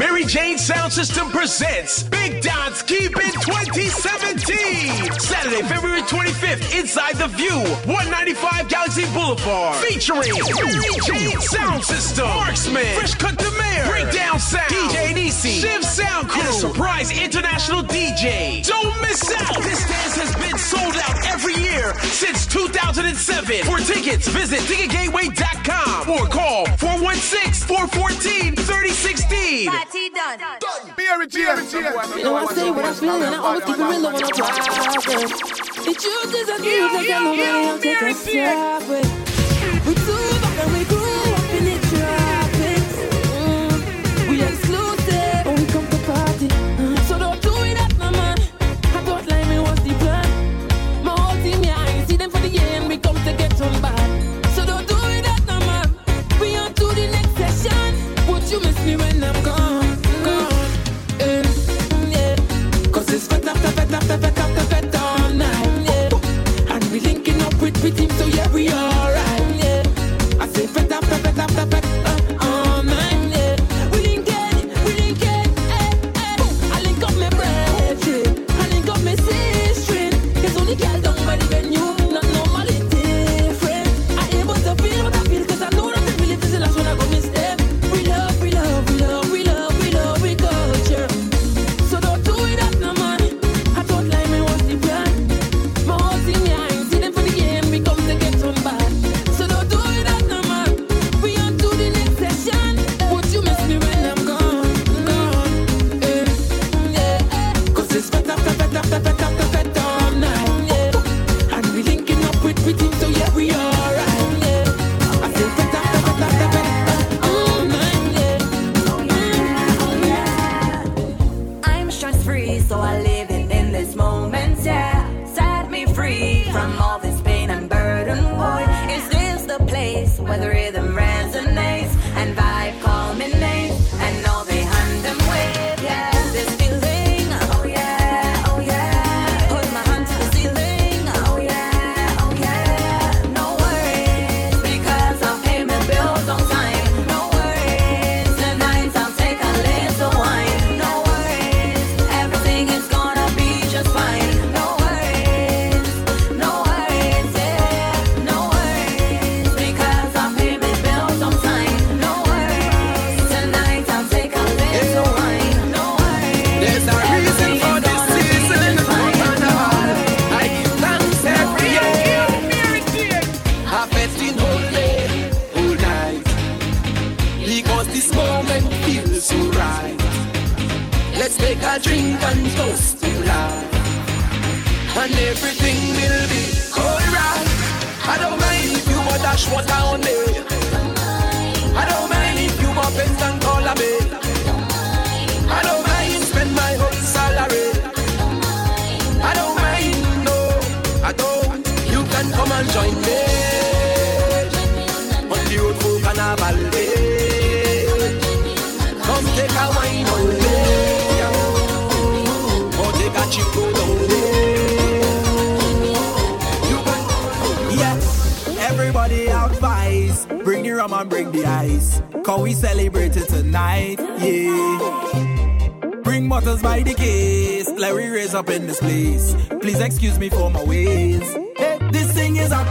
Mary Jane Sound System presents Big Dance Keeping 2017. Saturday, February 25th, inside The View, 195 Galaxy Boulevard. Featuring Mary Jane Sound System, Marksman, Fresh Cut the Mayor, Breakdown Sound, DJ Nisi, Shiv Sound Crew, and a surprise international DJ. Don't miss out. This dance has been sold out every year since 2007. For tickets, visit ticketgateway.com or call 416 414 3016 party done. Done. Beer it, You know I say what I feel, and I always keep it real when I talk. It chooses a few that get away. I'm taking a yes. Everybody have vice. Bring the rum and bring the ice. Cause we celebrate it tonight, yeah. Bring bottles by the case. Let me raise up in this place. Please excuse me for my ways. Hey, this thing is a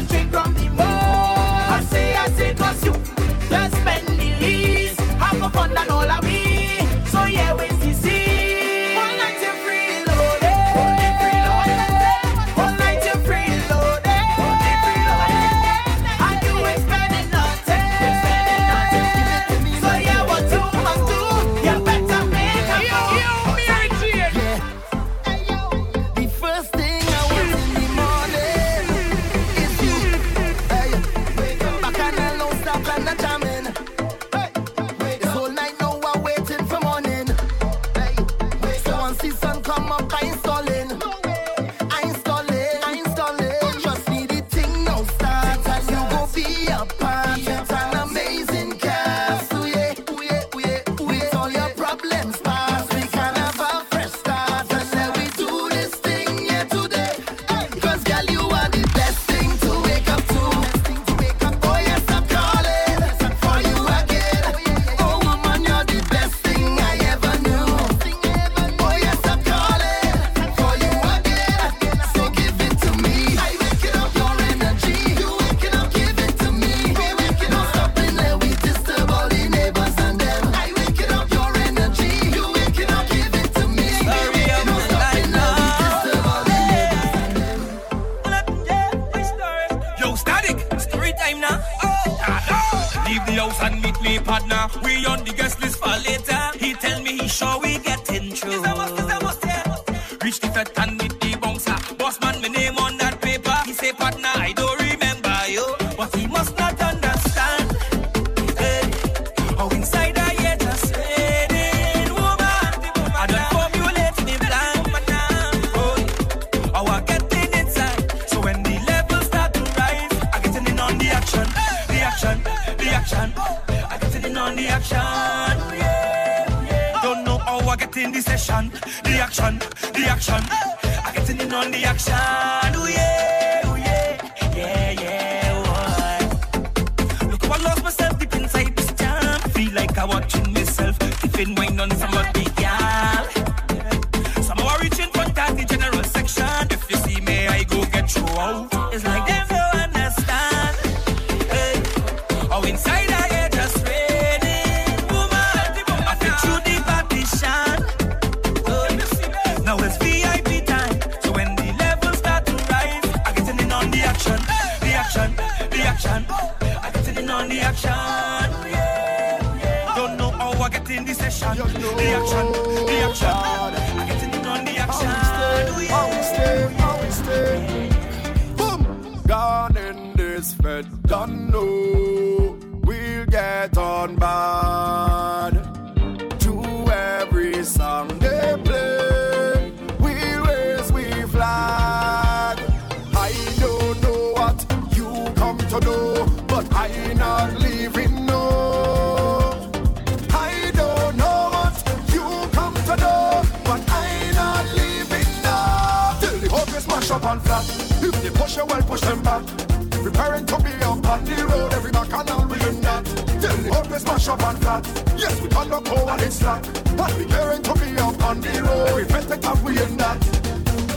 drink from the session, the action, the action. I'm getting in on the action.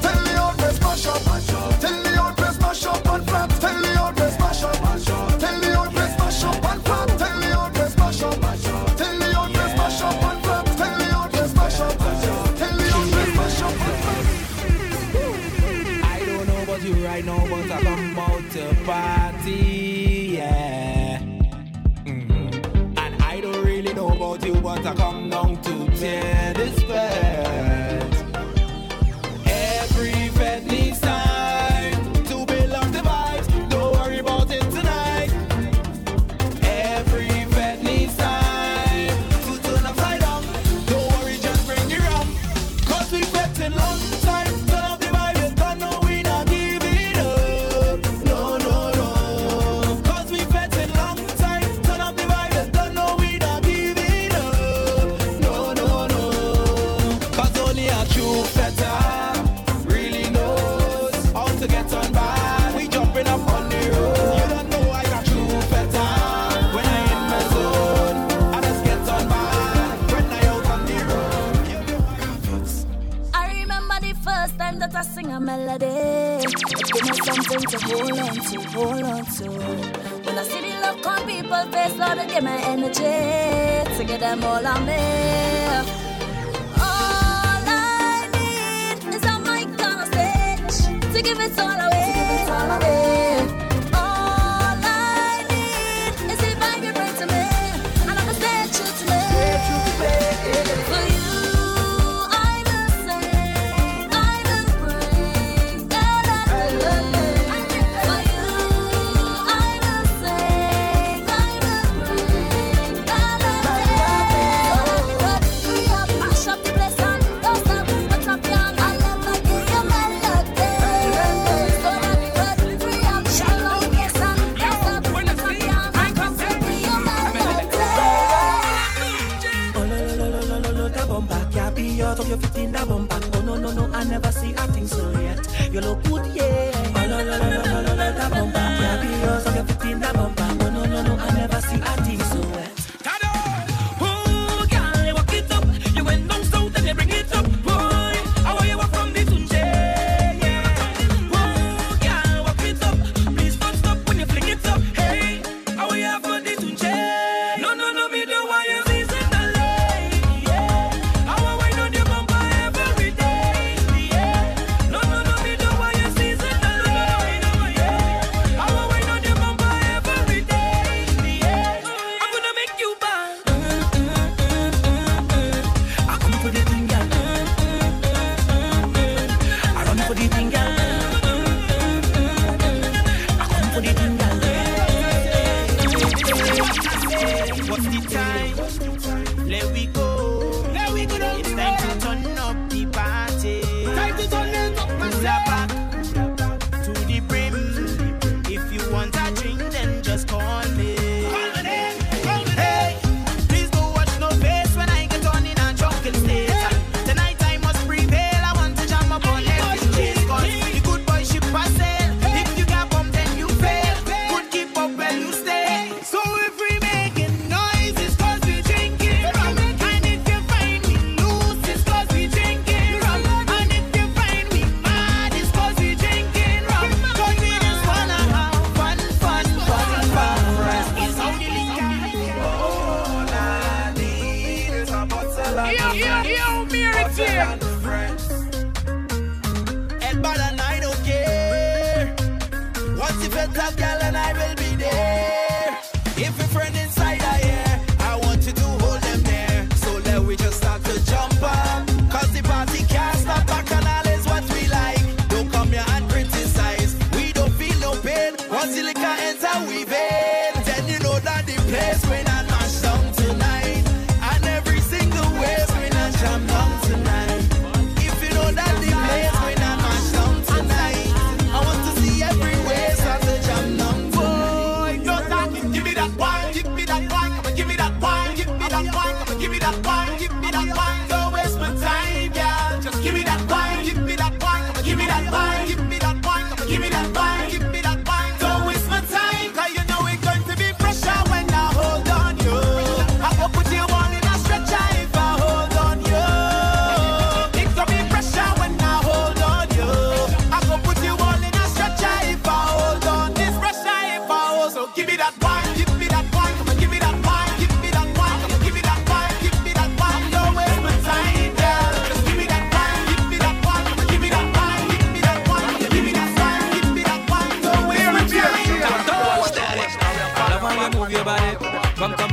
Tell the old mash up. Tell the old mash up and. Tell the old mash up. Tell the old mash up and. Tell the old mash up. Tell the old mash up and. Tell the old mash up. Mash up. I don't know you right now, but I to party, yeah. Mm-hmm. And I don't really you, but I come down to hold on to, hold on to. When I see the look on people's face, Lord, I get my energy to get them all on me. To give it all away. To give it all away.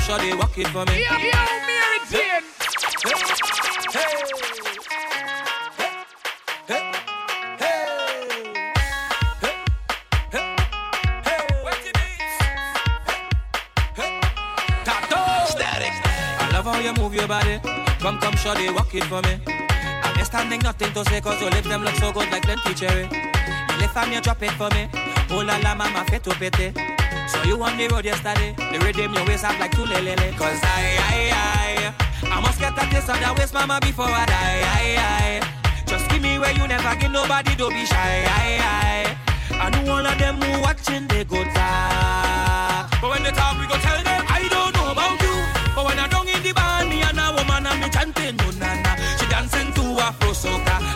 sure they walk it for me. Yo, yo, Mary Jane. Hey, hey. I love how you move your body. Come, come, sure they walk it for me. I'm just standing nothing to say, cause your lips them look so good like plenty cherry. If I'm you drop it for me. Oh la la, mama, fait to pity. So you on the road yesterday, the rhythm your waist up like two lelele. Cause I, I, I, I must get a taste of that waist, mama, before I die. I, I, just give me where you never give nobody, don't be shy. I, I, I know all of them who watching, they go talk. But when they talk, we go tell them, I don't know about you. But when I don't in the band, me and a woman, and me chanting, no, na, na. She dancing to Afro soca.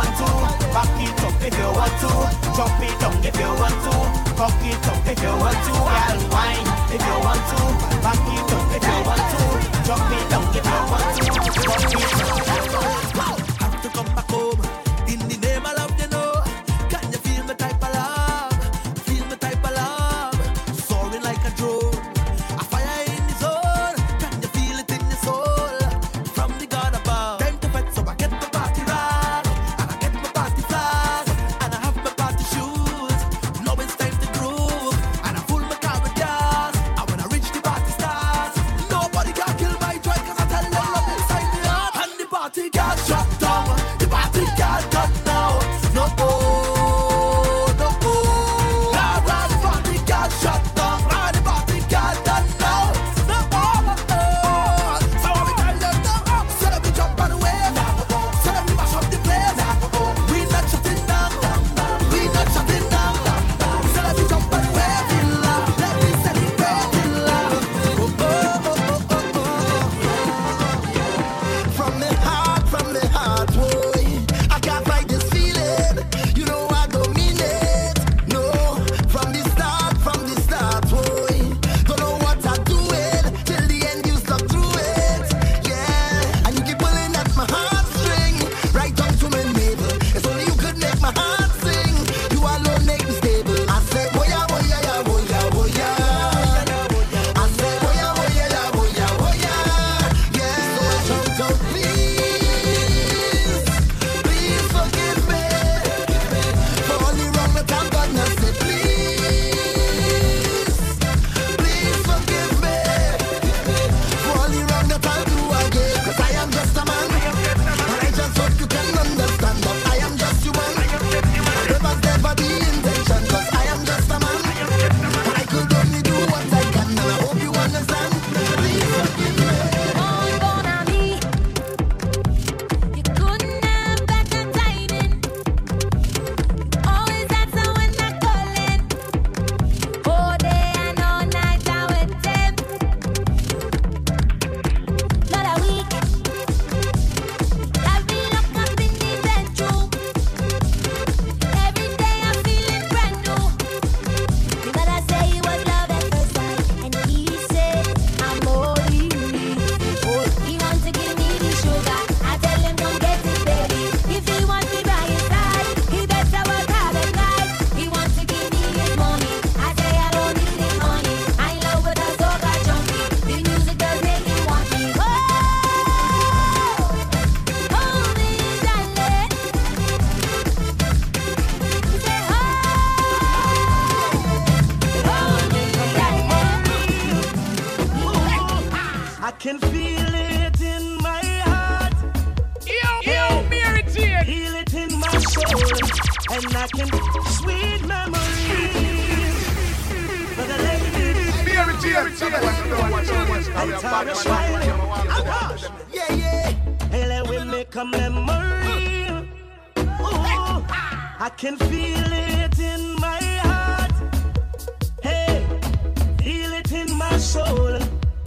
want to. Back it up if you want to. jump it down if you want to. Cock it up if you want to. Girl, wine if you want to. Back it up if you want to. jump it down if you want to. Cock it up.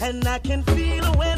and I can feel away.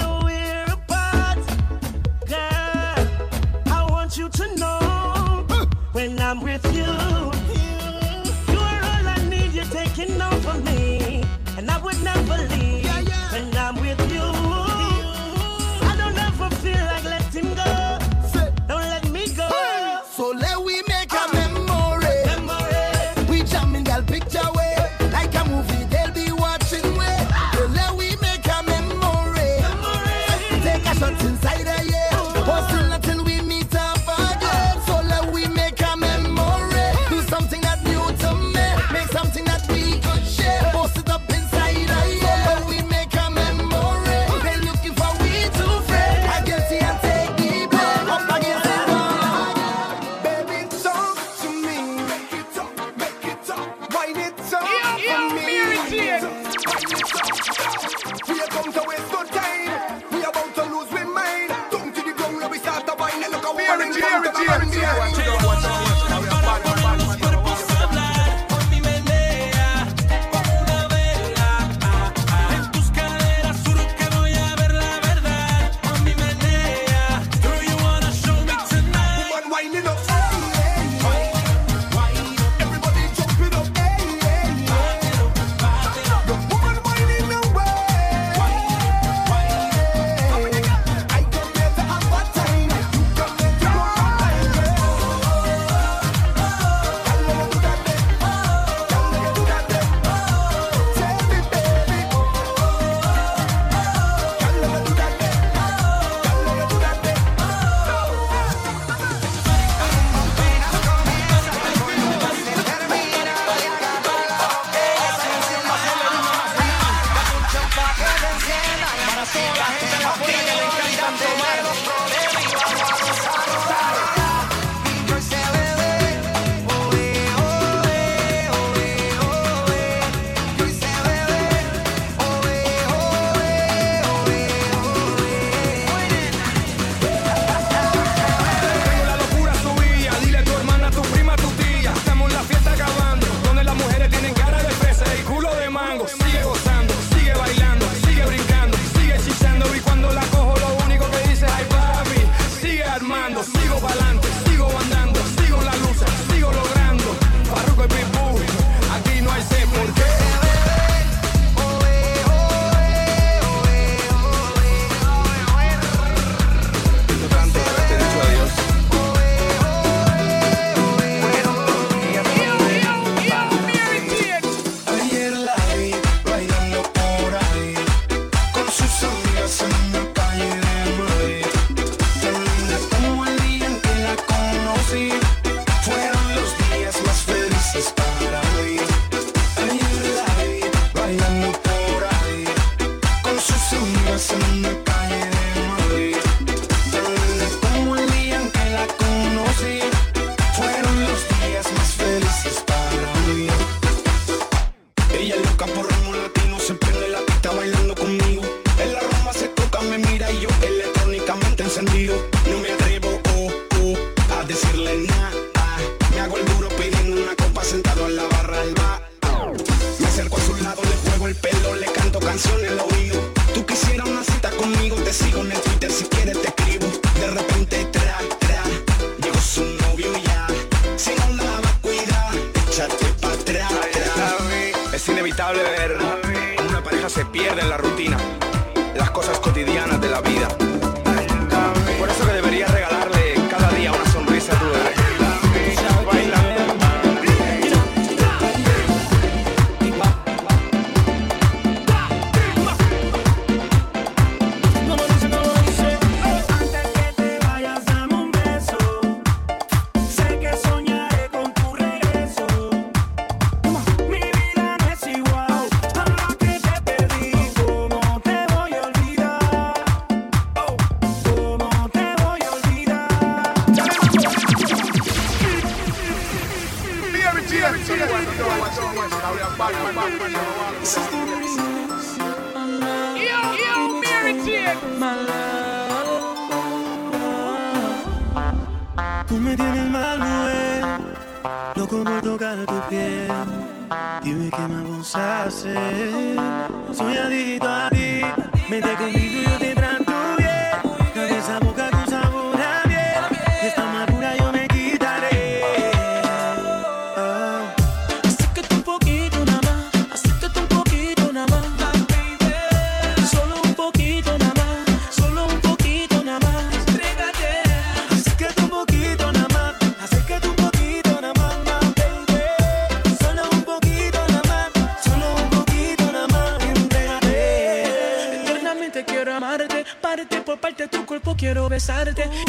sentido.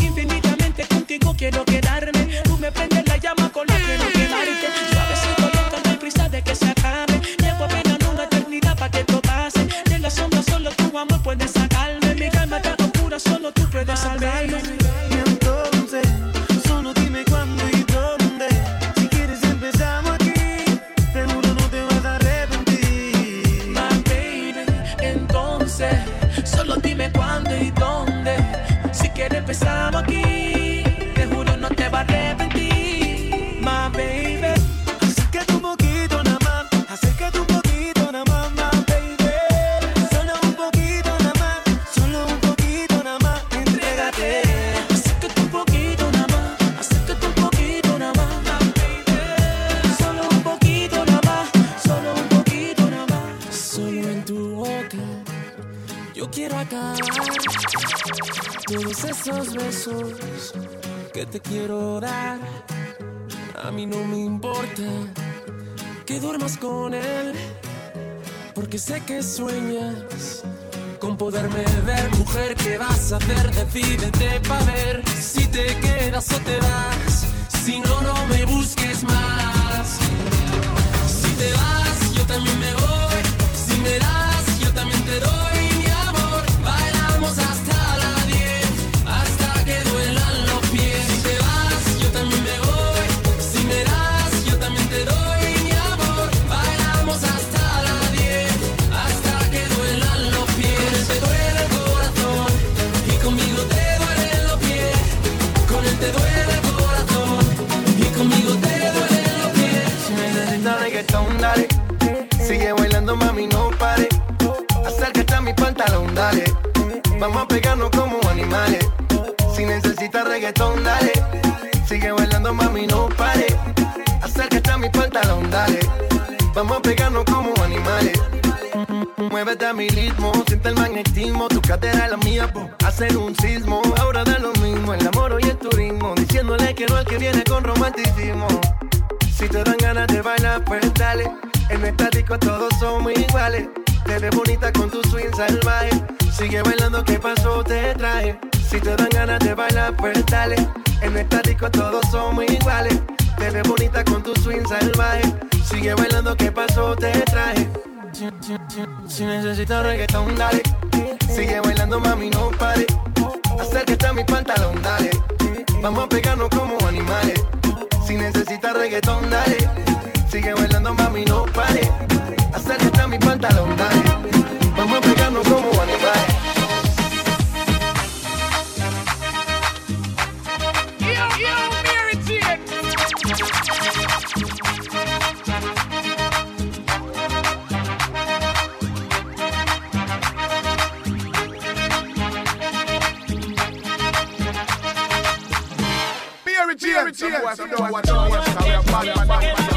Infinitamente contigo quiero que porque sé que sueñas con poderme ver. Mujer, ¿qué vas a hacer? Decídete pa' ver si te quedas o te vas. Si no, no me busques más. Si te vas, yo también me voy. Si me das, yo también te doy. mi ritmo. Siente el magnetismo, tu cadera la mía, po. Hacer un sismo, ahora da lo mismo. El amor y el turismo, diciéndole que no al que viene con romanticismo. Si te dan ganas de bailar, pues dale. En esta disco todos somos iguales. Te ves bonita con tu swing salvaje. Sigue bailando, que pasó? Te traje. Si te dan ganas de bailar, pues dale. En esta disco todos somos iguales. Te ves bonita con tu swing salvaje. Sigue bailando, que pasó? Te traje. Si necesitas reggaetón, dale. Sigue bailando, mami, no pare. Acércate a mi pantalón, dale. Vamos a pegarnos como animales. Si necesitas reggaetón, dale. Sigue bailando, mami, no pare. Acércate a mi pantalón, dale. Vamos a pegarnos como animales. Cheer, cheer, cheer.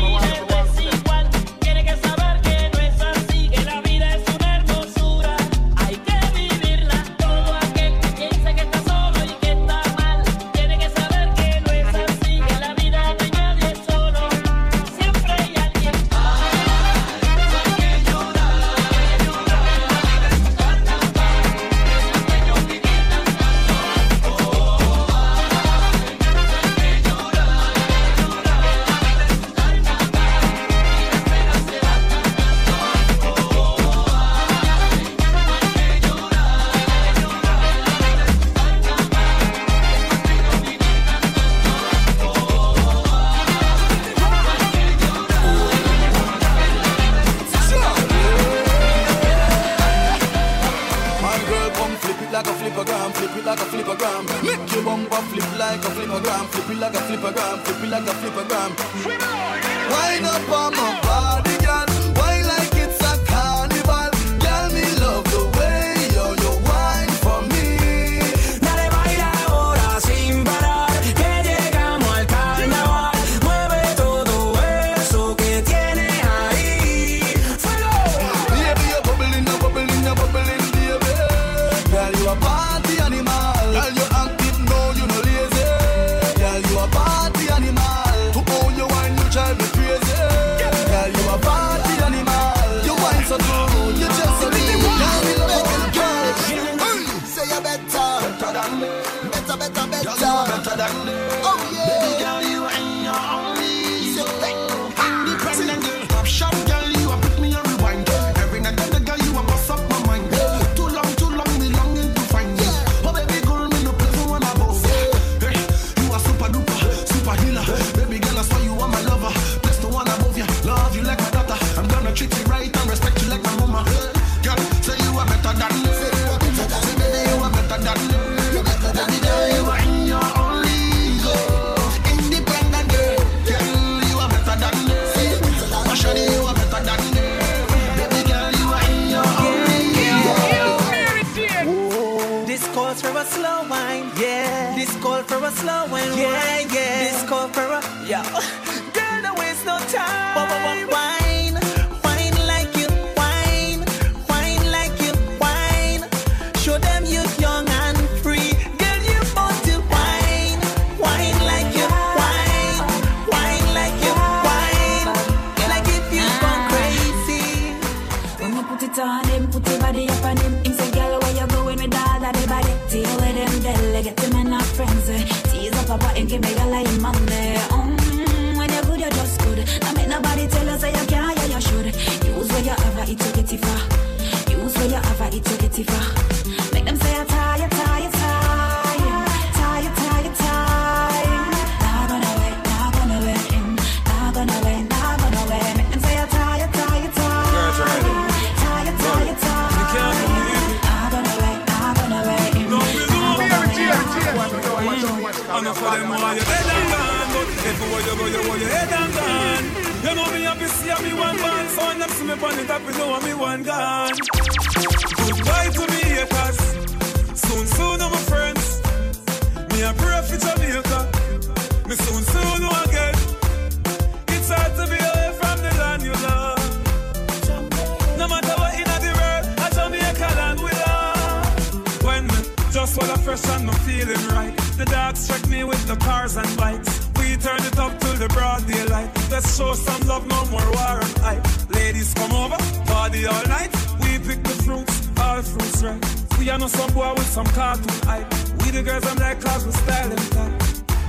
fresh and no feeling right. The dogs check me with the cars and bikes. We turn it up till the broad daylight. Let's show some love, no more war and hype. Ladies come over, party all night. We pick the fruits, all fruits right. We are no some boy with some cartoon hype. We the girls I'm like cause we style and tight.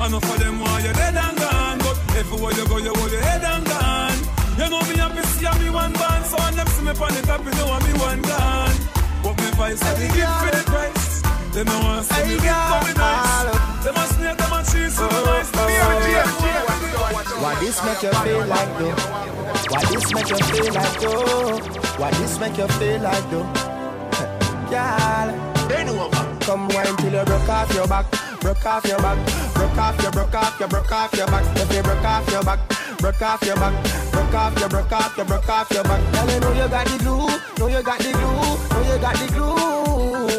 Enough for them while you're dead and gone. But everywhere you go, you hold your head and gone. You know me happy, see me one band. So I never see me on the top, you know I'm me one gone. What me vice, I get for the price. They know us. Hey, yeah. They must sneer, they must cheese, they must Why this make you feel like though? Why this make you feel like though? Why this make you feel like though? Girl, they Come wine till you broke off your back, broke off your back, broke off your, broke off your, broke off your back, if you broke off your back broke off your back, broke off your, broke off your, broke off your back. Girl, you know you got the glue, know you got the glue, know you got the glue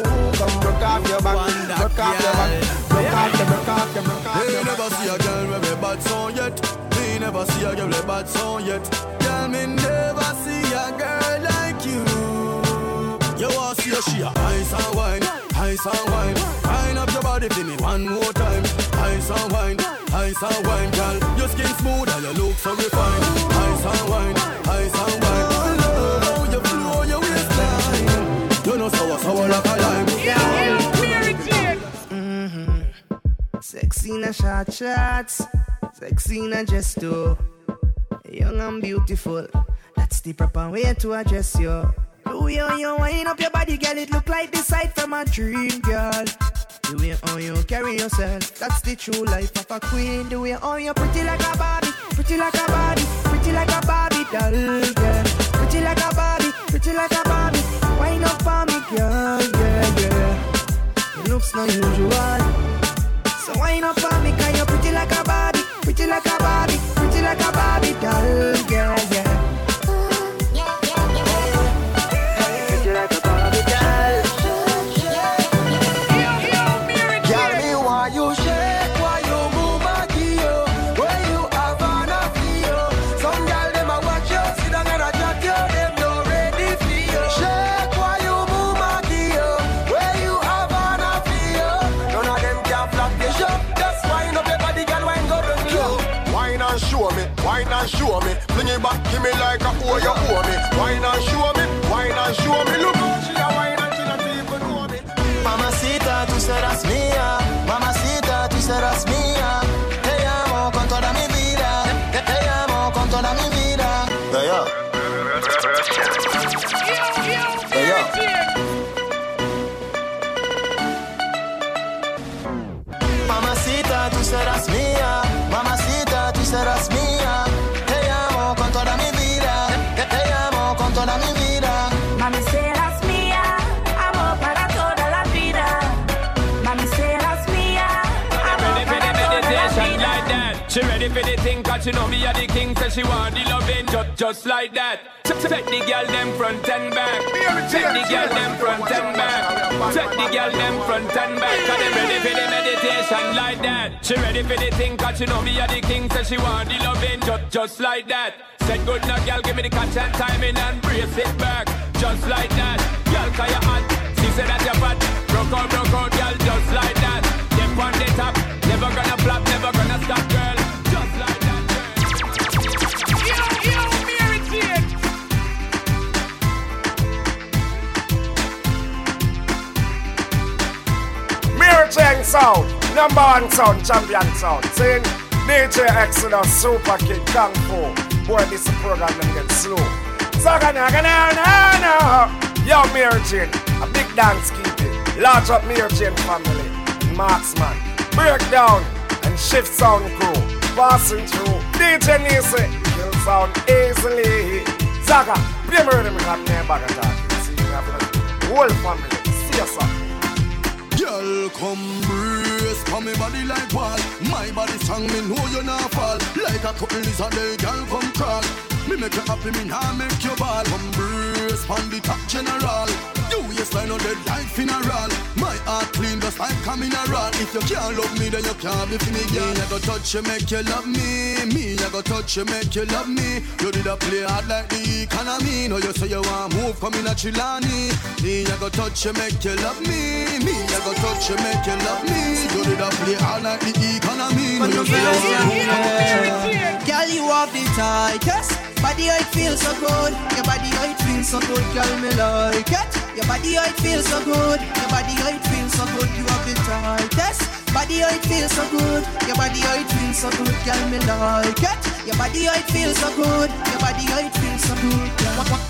broke off your back, broke off your back, broke off your, broke off your, broke off. Me never see a girl with a bad song yet. Me never see a girl with a bad song yet. Girl, me never see a girl like you. You wanna see her? she a ice and wine, ice and wine. Wind up your body for me one more time. Ice and wine, ice and wine, girl. Your skin smooth and your look so refined. Ice and wine, ice and. Sexy in a short shots, sexy in a gesto. Young and beautiful, that's the proper way to address you. Way how you wind up your body, girl, it look like the sight from a dream, girl. The way how you carry yourself, that's the true life of a queen. The way how you pretty like a Barbie, pretty like a Barbie, pretty like a Barbie doll, girl. Pretty like a Barbie, pretty like a Barbie. Wind up for me, girl, yeah, yeah. It looks not usual. So wind up for me, cause you're pretty like a Barbie, pretty like a Barbie, pretty like a Barbie doll, yeah, yeah. She know me a the king, so she want the loving just, just like that. Take the girl them front and back. Take the girl them front and back. Take the girl them front and back. Cause they ready for the meditation like that. She ready for the thing, cause she know me a the king, so she want the loving just, just like that. Said good now, girl, give me the catch and timing and brace it back. Just like that. Girl, cause you hot. She said that you're fat. Broke out, broke out, girl, just like that. Step on the top. Never gonna flop, never gonna stop, girl. Mirror sound, number one sound, champion sound. Sing DJ Exodus, Super Kid, Kung Fu. Boy, this program them get slow. Sagana, gana, na, na. Yo, Mary Jane, a big dance keeping. Large up Mary Jane family. Marksman, breakdown and shift sound crew. Passing through. DJ Nisi, kill sound easily. Zaga, play me rhythm, come near back attack. See you have the whole family. See you, sir. Girl, come brace for me body like wall. My body strong, me know you not fall. Like a couple lizard, day, girl, come crawl. Me make you happy, me nah make you ball. Come brace on the top general. You waistline on dead like funeral. My heart clean just like a mineral. If you can't love me, then you can't be for me, girl. Me, I go touch you, make you love me. Me, I go touch you, make you love me. You did a play hard like the economy. No, you say you want move, come in a Chilani. Me, I go touch you, make you love me. Me, I go touch you, make you love me. You did a play hard like the economy. No, you say you want move, come in a Chilani. Girl, you have the tightest body, how it feels so good. Your body, how it feels so good, girl, me like it. Your body, how it feels so good. Your body, how it feels so good. You have the tightest body, how it feels so good. Your body, how it feels so good, girl, me like it. Your body, how it feels so good. Your body, how it feels so good.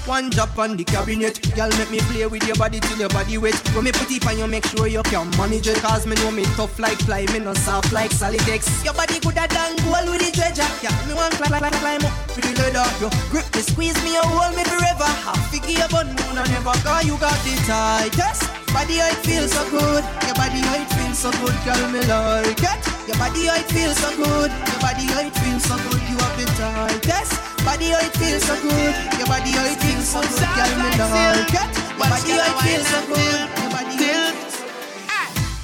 One- drop on the cabinet, girl, make me play with your body till your body wet. When me put it on you, make sure you can manage it. Cause me know me tough like fly, me no soft like Solidex. Your body gooder than gold with the treasure. Yeah, me want climb, climb, climb up with the leather. You grip me, squeeze me, you hold me forever. Half figure your bun, and never cause you got the tightest. Body how it feels so good. Your body how it feels so good, girl, me like it. Your body how it feels so good. Your body how it feels so good. You have the tightest. Body how it feels so good. Your body how it feels so good, girl, me like it. Your body how it feels so good.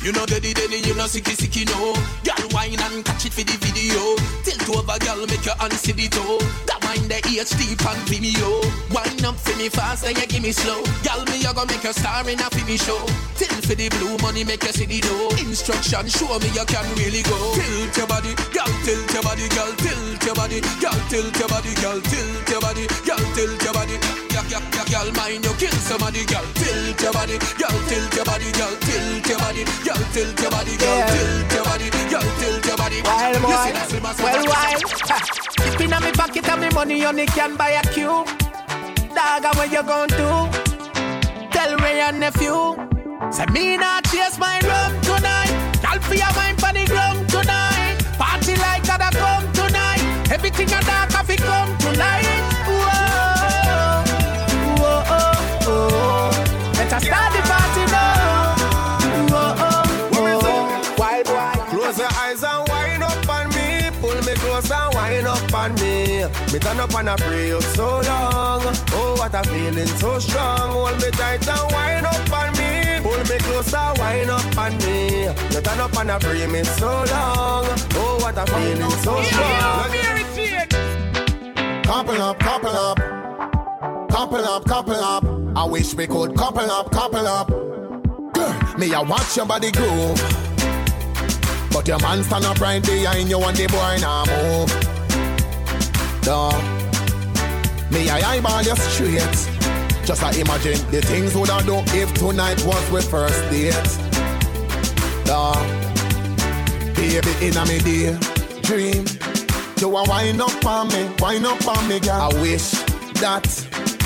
You know daddy daddy, you know sicky sicky no. Girl wine and catch it for the video. Tilt over, girl, make your hand see the toe. That wine the HD pan Vimeo. Wine up for me fast, then you give me slow. Girl, me you gonna make a star in a finish show. Tilt for the blue money, make you see the dough. Instruction, show me you can really go. Tilt your body, girl, tilt your body, girl, tilt your body, girl, tilt your body, girl, tilt your body, girl, tilt your body. Girl, girl, girl, girl, mind you kill somebody, girl, tilt your body, girl, tilt your body, girl, tilt your body, girl, tilt your body, girl, tilt your body, girl, tilt your body. Wild boy, You see that film, I well said, wild. Ha. Dip inna me pocket and me money only can buy a cube. Dog, what you gon' do? Tell me your nephew. Say me not chase my rum tonight. Y'all for your mind for the ground wind up on me. Me turn up and I pray up so long. Oh, what a feeling so strong. Hold me tight and wind up on me. Pull me close and wind up on me. You turn up and I pray me so long. Oh, what a feeling so strong. Couple up, couple up. Couple up, couple up. I wish we could couple up, couple up. Girl, me I watch your body groove. But your man stand up right behind you and the boy now move. Duh. Me I eyeball you straight. Just I imagine the things would I do if tonight was we first date. Duh. Baby in a me day dream. You a wind up on me, wind up on me, girl. I wish that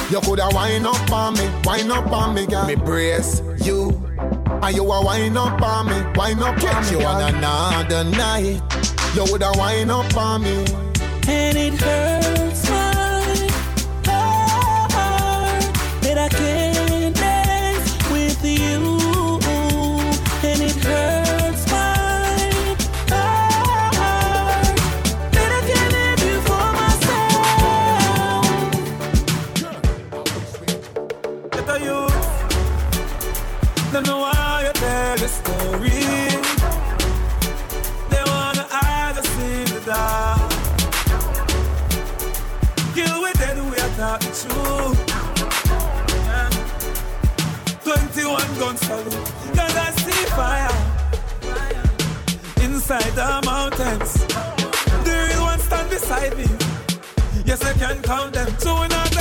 you coulda wind up on me, wind up on me, girl. Me brace you, and you a wind up on me, wind up on me. You on another night, you woulda wind up on me. And it hurts my heart that I can't not true. Yeah. 21 gun salute. Cause I see fire. Inside the mountains. The real ones stand beside me. Yes, I can count them. So we not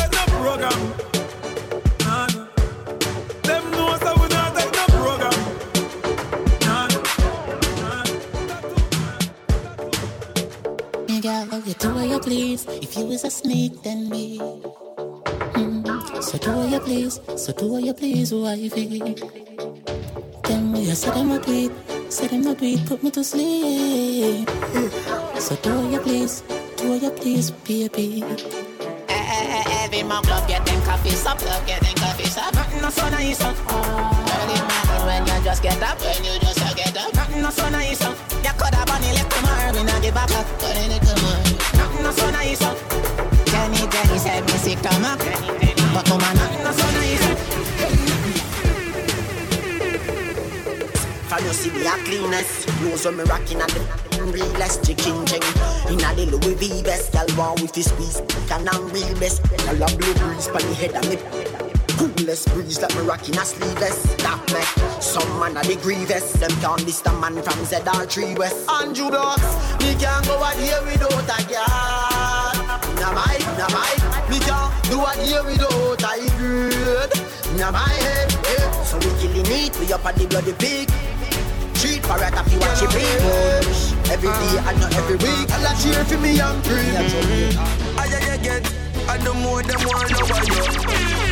please. If you is a snake, then me. Mm. So do what you please. So do what you please, wifey. Tell me you said them a do it. Said them a do put me to sleep. So do what you please. Do what you please, baby. Every mock club get them coffee stop, club get them coffee stop. Nothing no so nice up. Early morning when you just get up, when you just get up. Nothing no so nice. You coulda bunny left tomorrow, we not give back up. But in it tomorrow, nothing no so nice. Jenny, Jenny said me sick stomach, but come on, nothing no so nice. Can you see the cleanness? Knows when me rocking at the realest chicken ching. Inna the Louis V best, want with this squeeze. Can I'm real best. Girl a blow breeze pon the head of me. Coolest breeze like me rocking a sleeveless. That make some man a the grievous. Them can't the man from ZR3 West. Andrew Blocks, me can't go out here without a girl. Nah my, nah my, me can't do out here without a girl. Nah my head, eh. So we killing it, we up at the bloody pig. Treat it if you watch it big Every day and not every week I'll cheer for me and free I get. I know more than one over you.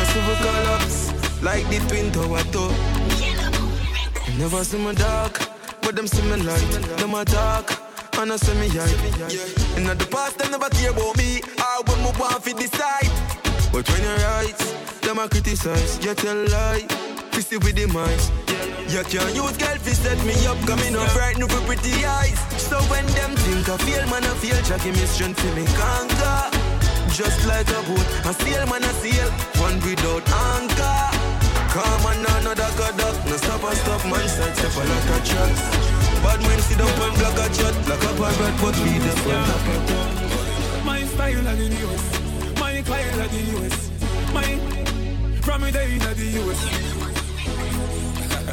Want colors, like the twin tower top. Never see me dark, but them see me light. Them a dark, and I see me hype. In the past, them never care about me. I when me want fi decide. But when you right, them a criticize. You tell lie, it with the mice. You can't use girl fi set me up, coming up frightened for pretty eyes. So when them think I feel, man, I feel. Give me strength to me conquer. Just like a boat, a sail man a sail, one without anchor. Come on, no, no, duck. No stop and stop, man, side step a lot of tracks. Bad man sit down and block a chat. Like a red, but we the front. My style of the US, my style of the US, my from the day of the US.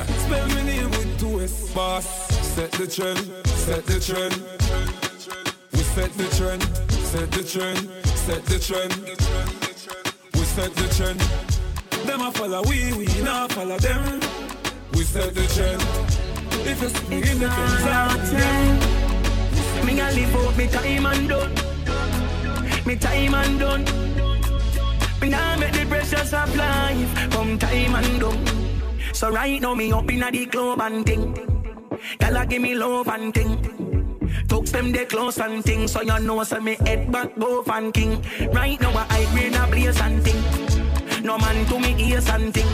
Spell my name with two S. Boss, set the trend, set the trend. We set the trend, set the trend, set the trend. We set the trend. Them a follow we, we not follow them. We set the trend. If you see me in the time. Me a live out me time and done. Me time and done. Me nah make the pressures of life come time and done. So right now me up inna the club and ting. Gala give me love and ting. Them they close and ting. So you know so me head back go and king. Right now I green a blaze and ting. No man to me ears and ting.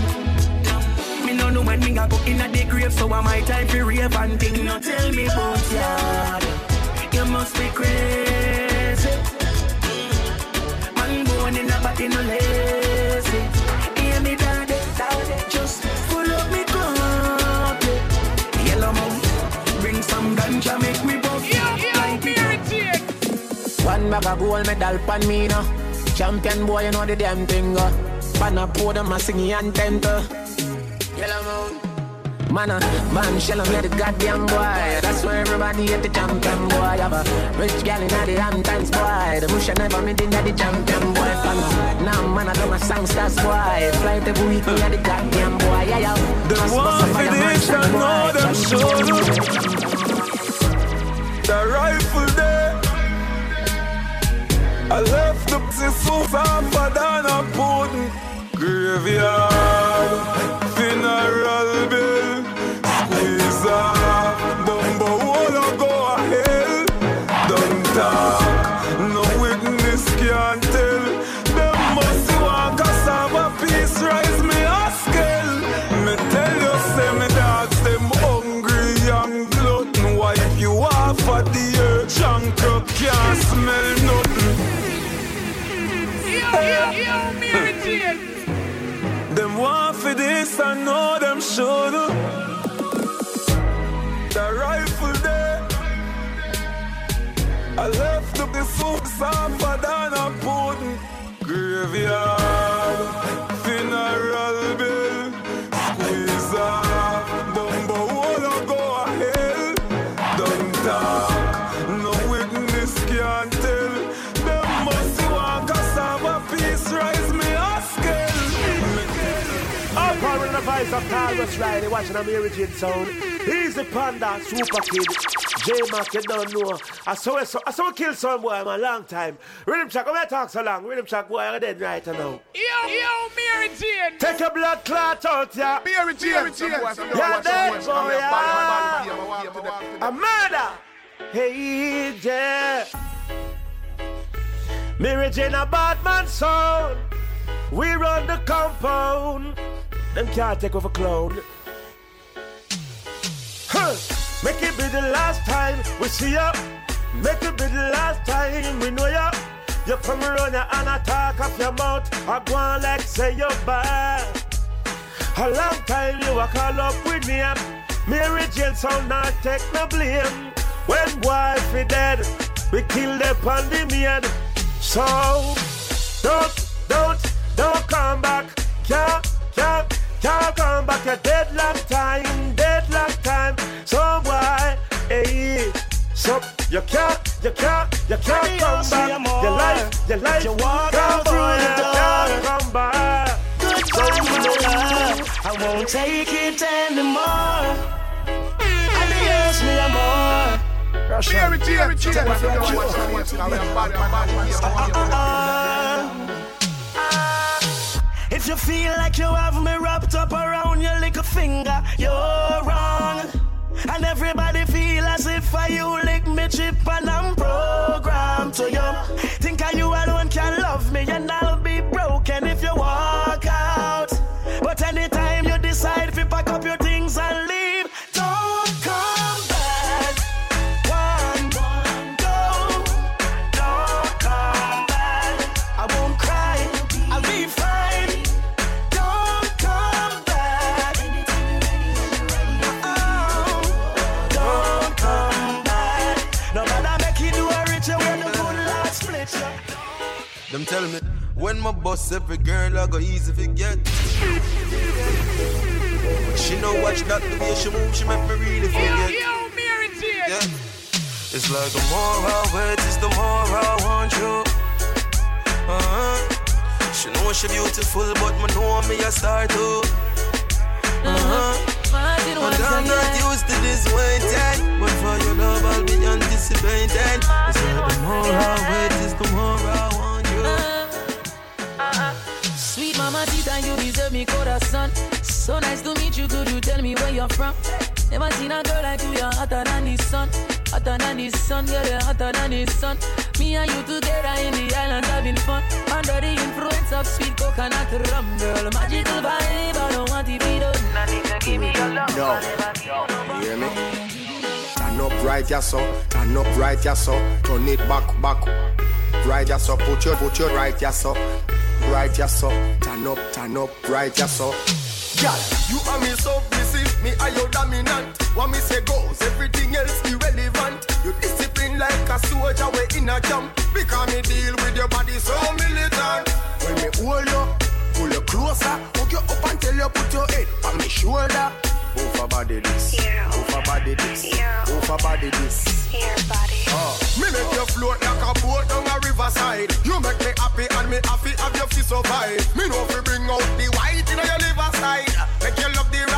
Me no know when me a go inna the grave. So I my time for rave and ting. No tell me about ya. You must be crazy. Man born in a body no lazy. Hear me daddy, daddy. Just full up me cup. Yellow moon, bring some ganja make me bag of gold medal pan me now. Champion boy, you know the damn thing. Uh. Pan a podium, I sing the anthem. Uh. Yellow moon. Man, uh, man, shell on the goddamn boy. That's why everybody at the champion boy. Have a rich gal in the Hamptons boy. The bush I never made in the champion boy. Fan. Now, man, I do my songsters boy. Fly every week, at the goddamn boy. Yeah, yeah. The one for this, I know them sure. The rifle there. I left the pistol off than a pudding. Graveyard, this, I know them should. The rifle there. I left the food suffer than a pudding. Graveyard, on the voice of Carlos Riley, watching a Mary Jane sound. He's the panda, super kid. J Mac, you don't know. I saw I saw, I saw kill some boy man, long time. Rhythm track, I'm talk so long. Rhythm track boy, I'm dead right now. Yo, yo, Mary Jane. Take a blood clot out, yeah. Mary Jane. Mary Jane. Yeah, dead boy, yeah. A murder. Hey, yeah. Mary Jane, a bad man son. We run the compound. Them can't take over clown. Huh. Make it be the last time we see ya. Make it be the last time we know ya. You come around and attack off your mouth. I go on like say you're bad. A long time you a call up with me. Mary Jane sound not take no blame. When wife is dead, we kill the pandemic. So don't, don't, don't come back. Can't, can't, can't come back. A deadlock time, deadlock time. So why, hey, so you can't, you can't, you can't come back. Your life, your life, You walk come out through boy, the you door. can't come back. Goodbye, my love. I won't take it anymore. Adios, mi amor. Mary Jane. Mary Jane. If you feel like you have me wrapped up around your little finger, you're wrong. And everybody feel as if I you lick me chip and I'm when my boss every girl I go easy forget. She know watch that the way she move, she make me really forget. Yo, Mary Jane. Yeah. It's like the more I wait, it's the more I want you. Uh-huh. She know she beautiful, but me know me a star too. Uh-huh. And I'm not used to this waiting, but for your love I'll be anticipating. It's like the more I wait, it's the more I want mama Tita, you deserve me corazon. So nice to meet you. Could you tell me where you're from? Never seen a girl like you. You're hotter than the sun. Hotter than the sun, girl. You're hotter than the sun. Me and you together in the island having fun. Under the influence of sweet coconut rum, girl. Magical vibe. I don't want to be done. Nothing to give me your love. No. You hear me? Turn up right, ya so. Turn up right, ya so. Turn it back, back. Right, ya so. Put your, put your right, ya so. Right, ya so. Turn up, turn up, right, ya so. Girl, you are me so submissive, me are your dominant. What me say goes, everything else irrelevant. You discipline like a soldier, we in a jump. Because me deal with your body so militant. When me hold you, pull you closer, hook you up until you put your head on me shoulder. Move a body this, move a body this, move a body this. Oh. Me make you float like a boat down a riverside. You make me happy and me happy have your fist survive. Me know we bring out the white in your liver side. Make you love the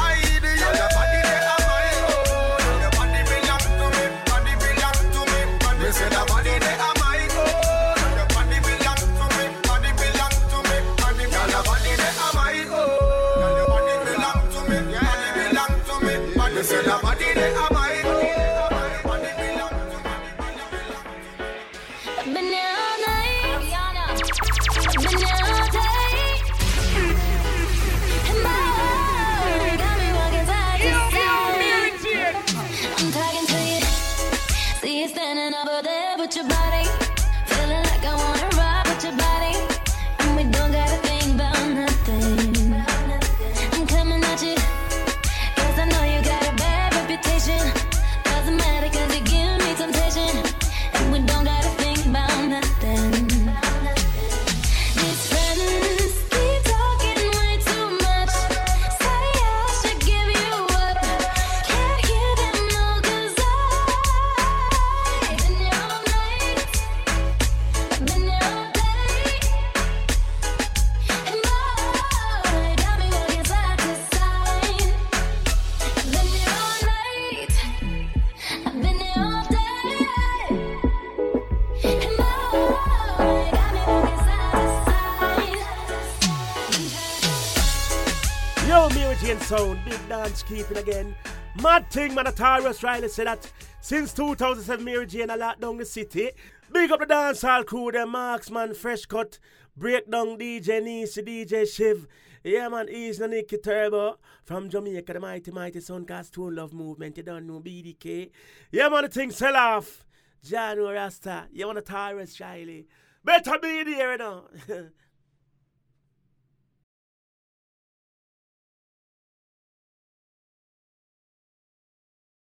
keeping again. Mad thing, man, Tarrus Riley said that since 2007, Mary Jane a locked down the city. Big up the dancehall crew, the Marksman, Fresh Cut, Breakdown DJ Nisi, DJ Shiv. Yeah, man, he's the Nicky Turbo from Jamaica, the mighty, mighty Soundcast Tune Love Movement. You don't know BDK. Yeah, man, the thing sell off. John Rasta. You want a Tarrus Riley. Better be there, you know.